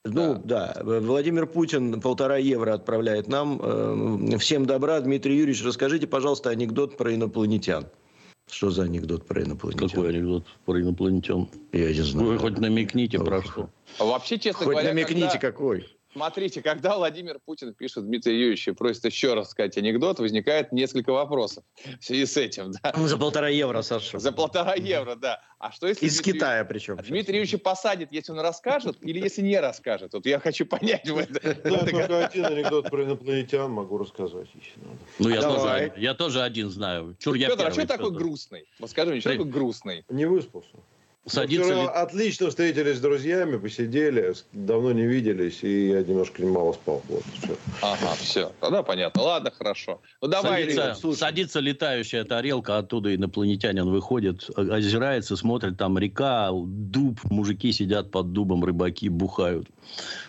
Speaker 2: ну да. да, Владимир Путин полтора евро отправляет нам. Э, всем добра. Дмитрий Юрьевич, расскажите, пожалуйста, анекдот про инопланетян. Что за анекдот про инопланетян?
Speaker 5: Какой анекдот про инопланетян?
Speaker 2: Я не знаю.
Speaker 5: Вы хоть намекните, про что.
Speaker 4: А вообще, честно
Speaker 2: хоть
Speaker 4: говоря,
Speaker 2: намекните, когда... какой.
Speaker 4: Смотрите, когда Владимир Путин пишет Дмитрию Юрьевичу и просит еще раз сказать анекдот, возникает несколько вопросов в связи с этим. Да?
Speaker 2: За полтора евро, Саша.
Speaker 4: За полтора евро, да. А что если...
Speaker 2: Из Дмитрий... Китая причем. А
Speaker 4: Дмитрий Юрьевич посадит, если он расскажет или если не расскажет? Вот я хочу понять.
Speaker 3: Да, только один анекдот про инопланетян могу рассказать, если
Speaker 5: надо. Ну, я, тоже, я тоже один знаю.
Speaker 4: Чур, я Петр, а что такой грустный? Вот скажи мне, что такой грустный?
Speaker 3: Не выспался.
Speaker 2: Садиться вчера ли...
Speaker 3: отлично встретились с друзьями, посидели, давно не виделись, и я немножко мало спал. Вот,
Speaker 4: все. Ага, все. Тогда понятно. Ладно, хорошо. Ну давай.
Speaker 5: Садится, садится летающая тарелка, оттуда инопланетянин выходит, озирается, смотрит, там река, дуб, мужики сидят под дубом, рыбаки бухают.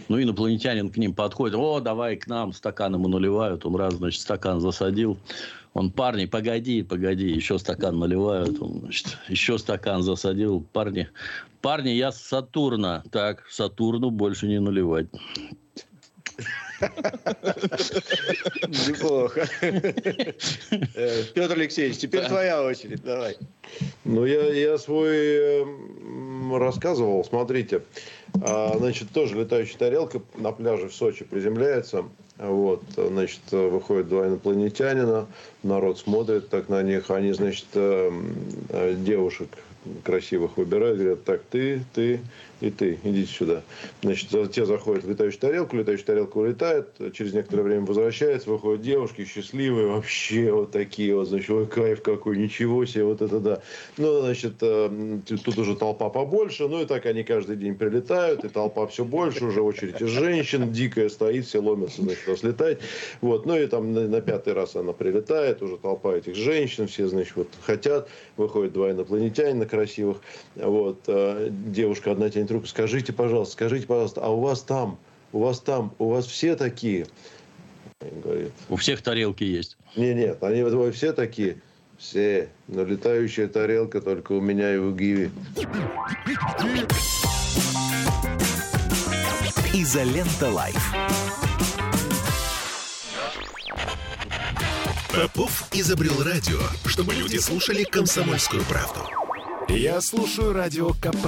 Speaker 5: Ну, инопланетянин к ним подходит, о, давай к нам, стакан ему наливают, он раз, значит, стакан засадил. Он, парни, погоди, погоди, еще стакан наливают. Он, значит, еще стакан засадил. Парни, парни, я с Сатурна. Так, Сатурну больше не наливать.
Speaker 2: Неплохо. Петр Алексеевич, теперь твоя очередь, давай.
Speaker 3: Ну, я, я свой эм, рассказывал, смотрите. А, значит, тоже летающая тарелка на пляже в Сочи приземляется. Вот, значит, выходят два инопланетянина, народ смотрит так на них, они, значит, эм, э, девушек красивых выбирают, говорят, так, ты, ты и ты, идите сюда. Значит, те заходят в летающую тарелку, летающая тарелка улетает, через некоторое время возвращается, выходят девушки счастливые, вообще вот такие вот, значит, ой, кайф какой, ничего себе, вот это да. Ну, значит, э, тут уже толпа побольше, ну и так они каждый день прилетают, и толпа все больше, уже очередь женщин дикая стоит, все ломятся, значит, раз. Вот, ну и там на, на пятый раз она прилетает, уже толпа этих женщин, все, значит, вот хотят, выходят два инопланетянина, красивых. Вот. Э, девушка одна тянет руку. Скажите, пожалуйста, скажите, пожалуйста, а у вас там, у вас там, у вас все такие?
Speaker 5: Говорит. У всех тарелки есть.
Speaker 3: Не, нет, они вот все такие. Все. Но летающая тарелка только у меня и у Гиви.
Speaker 1: Изолента Live. Попов изобрел радио, чтобы люди слушали комсомольскую правду. Я слушаю радио КП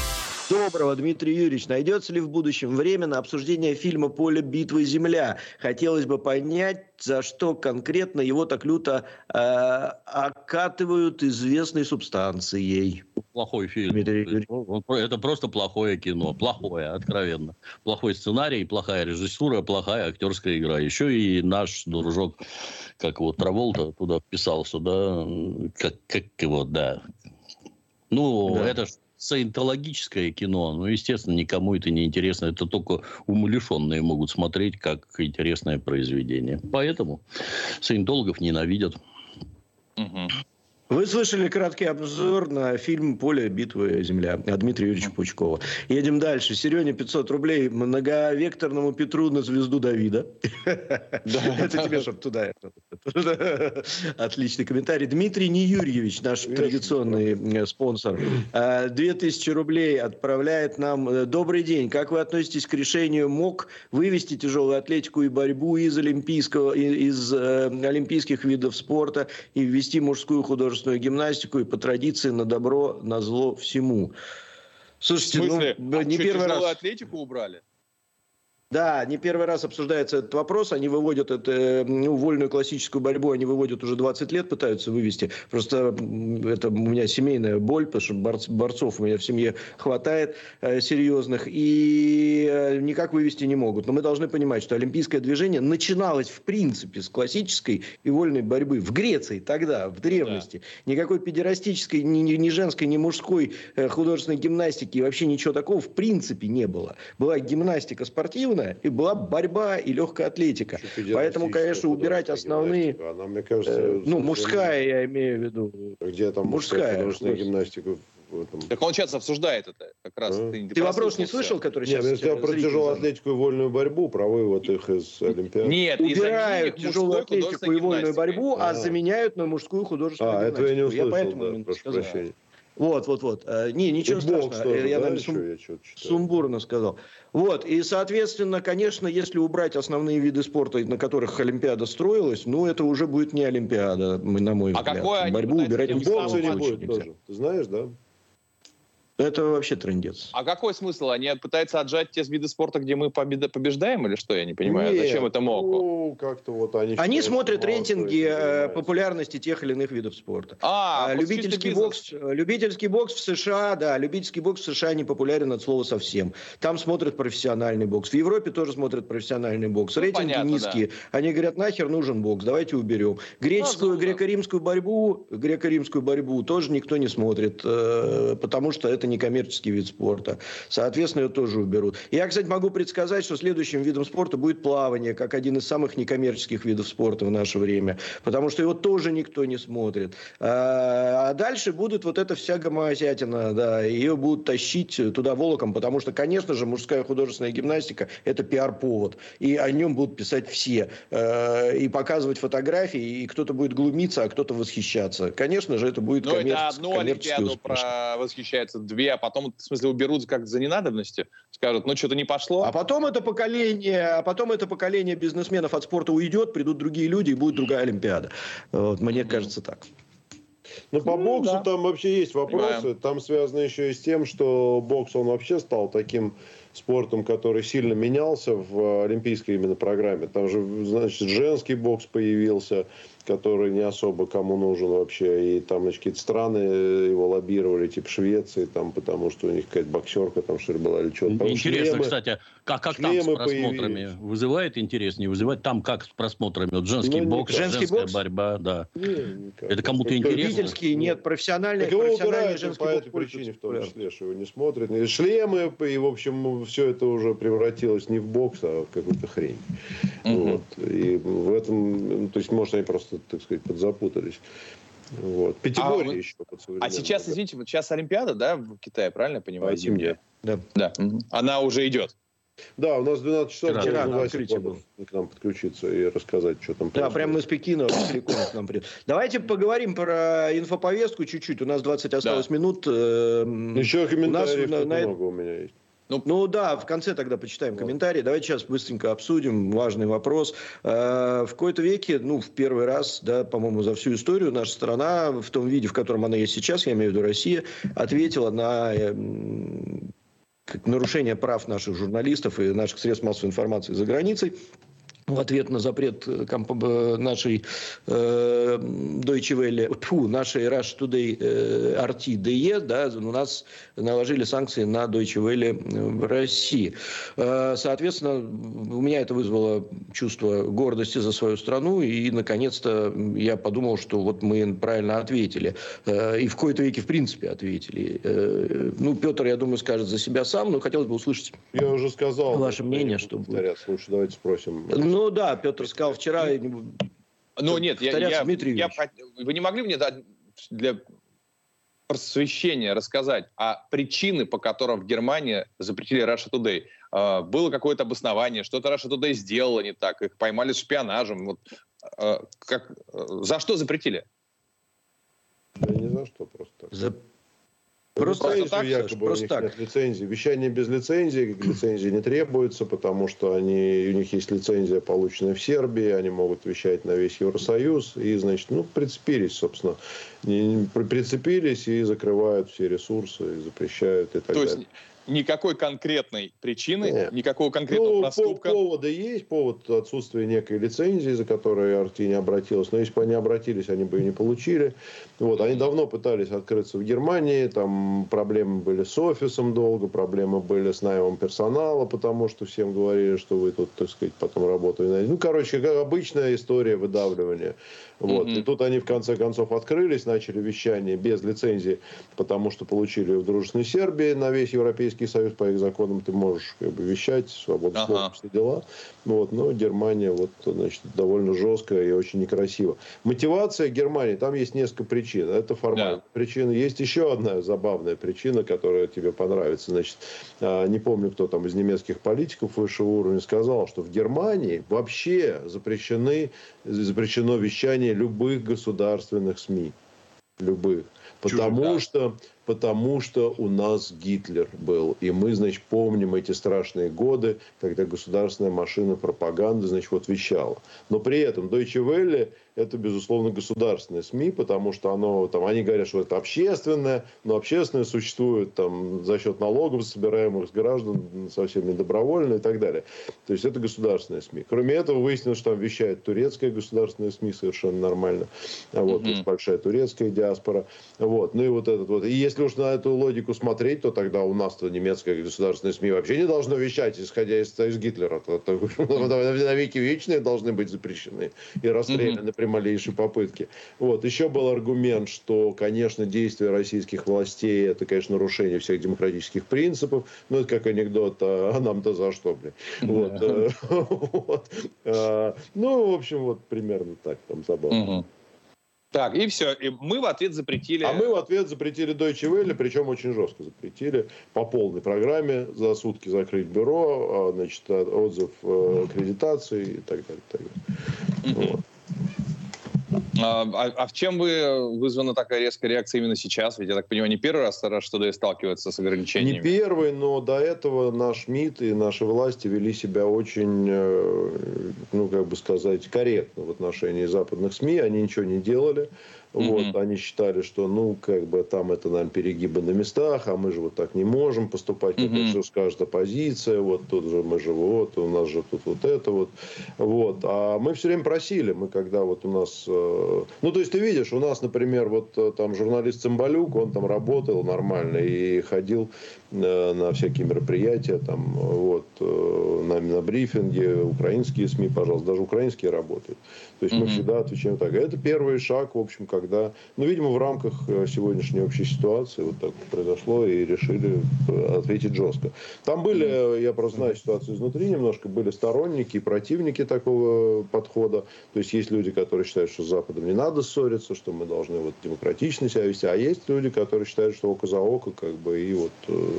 Speaker 2: Доброго, Дмитрий Юрьевич. Найдется ли в будущем время на обсуждение фильма «Поле битвы Земля»? Хотелось бы понять, за что конкретно его так люто э, окатывают известной субстанцией.
Speaker 5: Плохой фильм. Дмитрий Юрьевич. Это просто плохое кино. Плохое, откровенно. Плохой сценарий, плохая режиссура, плохая актерская игра. Еще и наш дружок, как вот Траволта туда вписался, да, как, как его, да, ну, да. это саентологическое кино, ну, естественно, никому это не интересно. Это только умалишенные могут смотреть как интересное произведение. Поэтому саентологов ненавидят.
Speaker 2: Угу. Вы слышали краткий обзор на фильм «Поле битвы Земля» от Дмитрия Юрьевича Пучкова. Едем дальше. Сереня 500 рублей многовекторному Петру на звезду Давида. Это тебе, чтобы туда. Отличный комментарий. Дмитрий Неюрьевич, наш традиционный э, спонсор, 2000 э, рублей отправляет нам. Э, Добрый день. Как вы относитесь к решению МОК вывести тяжелую атлетику и борьбу из олимпийского, из олимпийских видов спорта и ввести мужскую художественную художественную гимнастику и по традиции на добро, на зло всему.
Speaker 4: Слушайте, В смысле? ну, а не что, первый раз. атлетику убрали?
Speaker 2: Да, не первый раз обсуждается этот вопрос. Они выводят это, ну, вольную классическую борьбу, они выводят уже 20 лет, пытаются вывести. Просто это у меня семейная боль, потому что борц, борцов у меня в семье хватает э, серьезных. И э, никак вывести не могут. Но мы должны понимать, что олимпийское движение начиналось в принципе с классической и вольной борьбы. В Греции тогда, в древности. Да. Никакой педерастической, ни, ни, ни женской, ни мужской э, художественной гимнастики и вообще ничего такого в принципе не было. Была гимнастика спортивная, спортивная, и была борьба и легкая атлетика. Поэтому, конечно, убирать основные... Она, мне кажется, э, ну, мужская, я имею в виду.
Speaker 3: Где там мужская художественная гимнастика?
Speaker 4: этом. Так он сейчас обсуждает это как раз.
Speaker 2: А? Ты, ты, ты вопрос не слышал, который
Speaker 3: сейчас... Нет, я про тяжелую атлетику и вольную борьбу, про вывод их из Олимпиады.
Speaker 2: Нет, убирают тяжелую атлетику и вольную борьбу, а, а заменяют на мужскую художественную
Speaker 3: А, этого я не услышал, я поэтому да, прошу сказал. прощения.
Speaker 2: Вот, вот, вот. Э, не, ничего и страшного. Тоже, я, да, наверное, сум... я сумбурно сказал. Вот, и, соответственно, конечно, если убрать основные виды спорта, на которых Олимпиада строилась, ну, это уже будет не Олимпиада, на мой
Speaker 4: а
Speaker 2: взгляд.
Speaker 4: А какой
Speaker 2: Борьбу убирать
Speaker 3: в боксе не будет тоже. Ты знаешь, да?
Speaker 2: Это вообще трендец.
Speaker 4: А какой смысл? Они пытаются отжать те виды спорта, где мы побеждаем, или что? Я не понимаю. Нет, Зачем это МОКу? Ну,
Speaker 2: как-то вот они... Они смотрят рейтинги э, популярности тех или иных видов спорта. А, а любительский бокс, любительский бокс в США, да, любительский бокс в США не популярен от слова совсем. Там смотрят профессиональный бокс. В Европе тоже смотрят профессиональный бокс. Ну, Рейтинги понятно, низкие. Да. Они говорят, нахер нужен бокс, давайте уберем. Греческую, ну, греко-римскую борьбу, греко-римскую борьбу тоже никто не смотрит, э, потому что это некоммерческий вид спорта. Соответственно, ее тоже уберут. Я, кстати, могу предсказать, что следующим видом спорта будет плавание, как один из самых некоммерческих видов спорта в наше время. Потому что его тоже никто не смотрит. А, а дальше будет вот эта вся гомоазиатина, да, ее будут тащить туда волоком, потому что, конечно же, мужская художественная гимнастика – это пиар-повод. И о нем будут писать все. А, и показывать фотографии, и кто-то будет глумиться, а кто-то восхищаться. Конечно же, это будет
Speaker 4: ну, коммерческий, это одну Олимпиаду про восхищается, две, а потом, в смысле, уберут как за ненадобностью, скажут, ну, что-то не пошло.
Speaker 2: А потом это поколение, а потом это поколение бизнесменов от спорта уйдет, придут другие люди, и будет другая Олимпиада. Вот, мне mm-hmm. кажется так.
Speaker 3: Ну, по ну, боксу да. там вообще есть вопросы. Понимаем. Там связано еще и с тем, что бокс, он вообще стал таким спортом, который сильно менялся в олимпийской именно программе. Там же, значит, женский бокс появился, который не особо кому нужен вообще. И там, значит, какие-то страны его лоббировали, типа Швеции, там, потому что у них какая-то боксерка там, что ли, была или что-то.
Speaker 5: Интересно, шлемы, кстати, как, как там с просмотрами? Появились. Вызывает интерес, не вызывает? Там как с просмотрами? Вот женский ну, бокс, женский женская бокс? борьба, да. Не, Это кому-то интересно?
Speaker 2: Любительский, нет, профессиональный,
Speaker 3: так его убирают женский по этой причине, в том числе, что его не смотрят. И шлемы, и, в общем, все это уже превратилось не в бокс, а в какую-то хрень. Угу. Вот. И в этом, то есть, может, они просто, так сказать, подзапутались. Вот. Пятигорье
Speaker 4: а,
Speaker 3: еще.
Speaker 4: А сейчас, извините, вот сейчас Олимпиада, да, в Китае, правильно я понимаю?
Speaker 3: Зимняя.
Speaker 4: Да. да. Она уже идет.
Speaker 3: Да, у нас 12 часов вчера, вчера был к нам подключиться и рассказать, что там.
Speaker 2: Да, прямо из Пекина к нам придет. Давайте поговорим про инфоповестку чуть-чуть. У нас 20 осталось да. минут.
Speaker 3: Эм, Еще комментариев у нас, на, много у меня есть.
Speaker 2: Ну, ну да, в конце тогда почитаем комментарии. Давайте сейчас быстренько обсудим важный вопрос. Э, в какой-то веке, ну, в первый раз, да, по-моему, за всю историю наша страна в том виде, в котором она есть сейчас, я имею в виду Россия, ответила на эм, нарушение прав наших журналистов и наших средств массовой информации за границей в ответ на запрет э, э, нашей э, Deutsche Welle, фу, нашей Rush Today э, RT-DE, да, у нас наложили санкции на Deutsche Welle в России. Э, соответственно, у меня это вызвало чувство гордости за свою страну, и, наконец-то, я подумал, что вот мы правильно ответили. Э, и в кои-то веке, в принципе, ответили. Э, ну, Петр, я думаю, скажет за себя сам, но хотелось бы услышать
Speaker 3: я уже сказал,
Speaker 2: ваше мнение. Чтобы...
Speaker 3: Лучше давайте спросим.
Speaker 2: Ну, ну да, Петр сказал вчера.
Speaker 4: Ну нет, я, я, я, вы не могли мне дать для просвещения рассказать, а причины, по которым в Германии запретили Russia Today? А, было какое-то обоснование, что-то Russia Today сделала не так, их поймали с шпионажем. Вот, а, как, за что запретили?
Speaker 3: Да не за что просто.
Speaker 2: За
Speaker 3: Просто, так, якобы просто у них так. нет лицензии. Вещание без лицензии, лицензии не требуется, потому что они, у них есть лицензия, полученная в Сербии, они могут вещать на весь Евросоюз, и, значит, ну, прицепились, собственно, прицепились и закрывают все ресурсы, и запрещают и так То далее. Есть
Speaker 4: никакой конкретной причины, Нет. никакого конкретного ну, проступка.
Speaker 3: Повода есть, повод отсутствия некой лицензии, за которой Арти не обратилась. Но если бы они обратились, они бы ее не получили. Вот, они давно пытались открыться в Германии, там проблемы были с офисом долго, проблемы были с наймом персонала, потому что всем говорили, что вы тут, так сказать, потом работаете. Ну, короче, как обычная история выдавливания. Вот. Mm-hmm. И тут они в конце концов открылись, начали вещание без лицензии, потому что получили в дружественной Сербии на весь Европейский Союз по их законам ты можешь как бы, вещать, свободно ага. все дела. Вот. Но Германия вот, значит, довольно жесткая и очень некрасиво. Мотивация Германии, там есть несколько причин. Это формальная да. причина. Есть еще одна забавная причина, которая тебе понравится. Значит, а, не помню, кто там из немецких политиков высшего уровня сказал, что в Германии вообще запрещены, запрещено вещание любых государственных СМИ. Любых. Потому что, потому что у нас Гитлер был. И мы, значит, помним эти страшные годы, когда государственная машина пропаганды, значит, вот вещала. Но при этом Deutsche Welle это, безусловно, государственные СМИ, потому что оно, там, они говорят, что это общественное, но общественное существует там, за счет налогов, собираемых с граждан, совсем не добровольно и так далее. То есть это государственные СМИ. Кроме этого, выяснилось, что там вещает турецкая государственная СМИ совершенно нормально. А вот, mm-hmm. большая турецкая диаспора. Вот. Ну и вот этот вот. И если уж на эту логику смотреть, то тогда у нас-то немецкая государственная СМИ вообще не должно вещать, исходя из, из Гитлера. На веки вечные должны быть запрещены и расстреляны при малейшей попытке. Вот. Еще был аргумент, что, конечно, действия российских властей это, конечно, нарушение всех демократических принципов. Ну, это как анекдот, а, а нам-то за что, блин. Вот. Э. А, ну, в общем, вот примерно так там забавно.
Speaker 4: Так, и все. И мы в ответ запретили...
Speaker 3: А мы в ответ запретили Deutsche Welle, причем очень жестко запретили. По полной программе. За сутки закрыть бюро, а, значит, отзыв э, аккредитации и так далее. Так далее. Вот.
Speaker 4: А, а, а в чем вы вызвана такая резкая реакция именно сейчас? Ведь, я так понимаю, не первый раз что да сталкивается с ограничениями.
Speaker 3: Не первый, но до этого наш МИД и наши власти вели себя очень, э, ну, как бы сказать, корректно в отношении западных СМИ. Они ничего не делали. Вот, mm-hmm. они считали, что, ну, как бы там это, наверное, перегибы на местах, а мы же вот так не можем поступать, как mm-hmm. что скажет оппозиция, вот тут же мы же вот, у нас же тут вот это вот. Вот. А мы все время просили, мы когда вот у нас... Э, ну, то есть ты видишь, у нас, например, вот э, там журналист Цымбалюк, он там работал нормально и ходил на всякие мероприятия, там, вот, на, на брифинге, украинские СМИ, пожалуйста, даже украинские работают. То есть mm-hmm. мы всегда отвечаем так. Это первый шаг, в общем, когда, ну, видимо, в рамках э, сегодняшней общей ситуации вот так произошло и решили э, ответить жестко. Там были, mm-hmm. я просто знаю ситуацию изнутри немножко, были сторонники и противники такого подхода. То есть есть люди, которые считают, что с Западом не надо ссориться, что мы должны вот демократично себя вести, а есть люди, которые считают, что око за око, как бы, и вот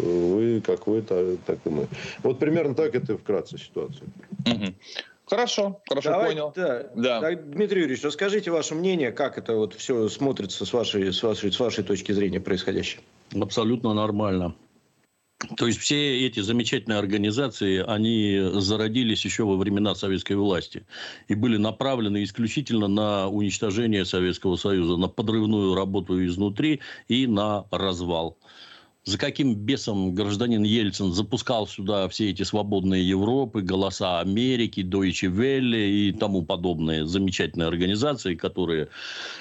Speaker 3: вы, как вы, так, так и мы. Вот примерно так это вкратце ситуация.
Speaker 4: Хорошо, хорошо Давай, понял.
Speaker 2: Да. Да. Дмитрий Юрьевич, расскажите ваше мнение, как это вот все смотрится с вашей, с вашей, с вашей точки зрения происходящее?
Speaker 5: Абсолютно нормально. То есть все эти замечательные организации, они зародились еще во времена советской власти и были направлены исключительно на уничтожение Советского Союза, на подрывную работу изнутри и на развал за каким бесом гражданин Ельцин запускал сюда все эти свободные Европы, голоса Америки, Deutsche Welle и тому подобные замечательные организации, которые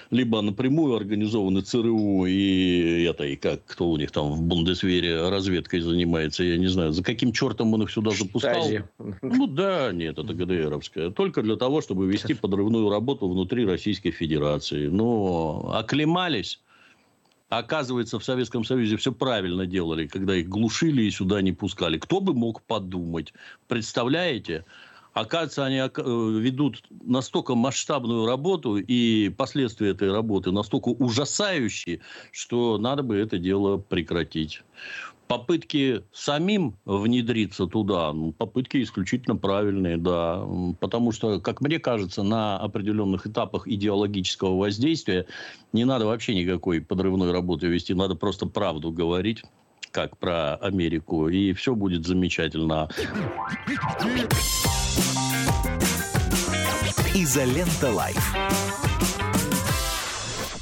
Speaker 5: либо напрямую организованы ЦРУ и это, и как, кто у них там в Бундесвере разведкой занимается, я не знаю, за каким чертом он их сюда запускал? Штази. Ну да, нет, это ГДРовская. Только для того, чтобы вести подрывную работу внутри Российской Федерации. Но оклемались Оказывается, в Советском Союзе все правильно делали, когда их глушили и сюда не пускали. Кто бы мог подумать? Представляете? Оказывается, они э, ведут настолько масштабную работу, и последствия этой работы настолько ужасающие, что надо бы это дело прекратить попытки самим внедриться туда, ну, попытки исключительно правильные, да. Потому что, как мне кажется, на определенных этапах идеологического воздействия не надо вообще никакой подрывной работы вести, надо просто правду говорить как про Америку, и все будет замечательно.
Speaker 1: Изолента Live.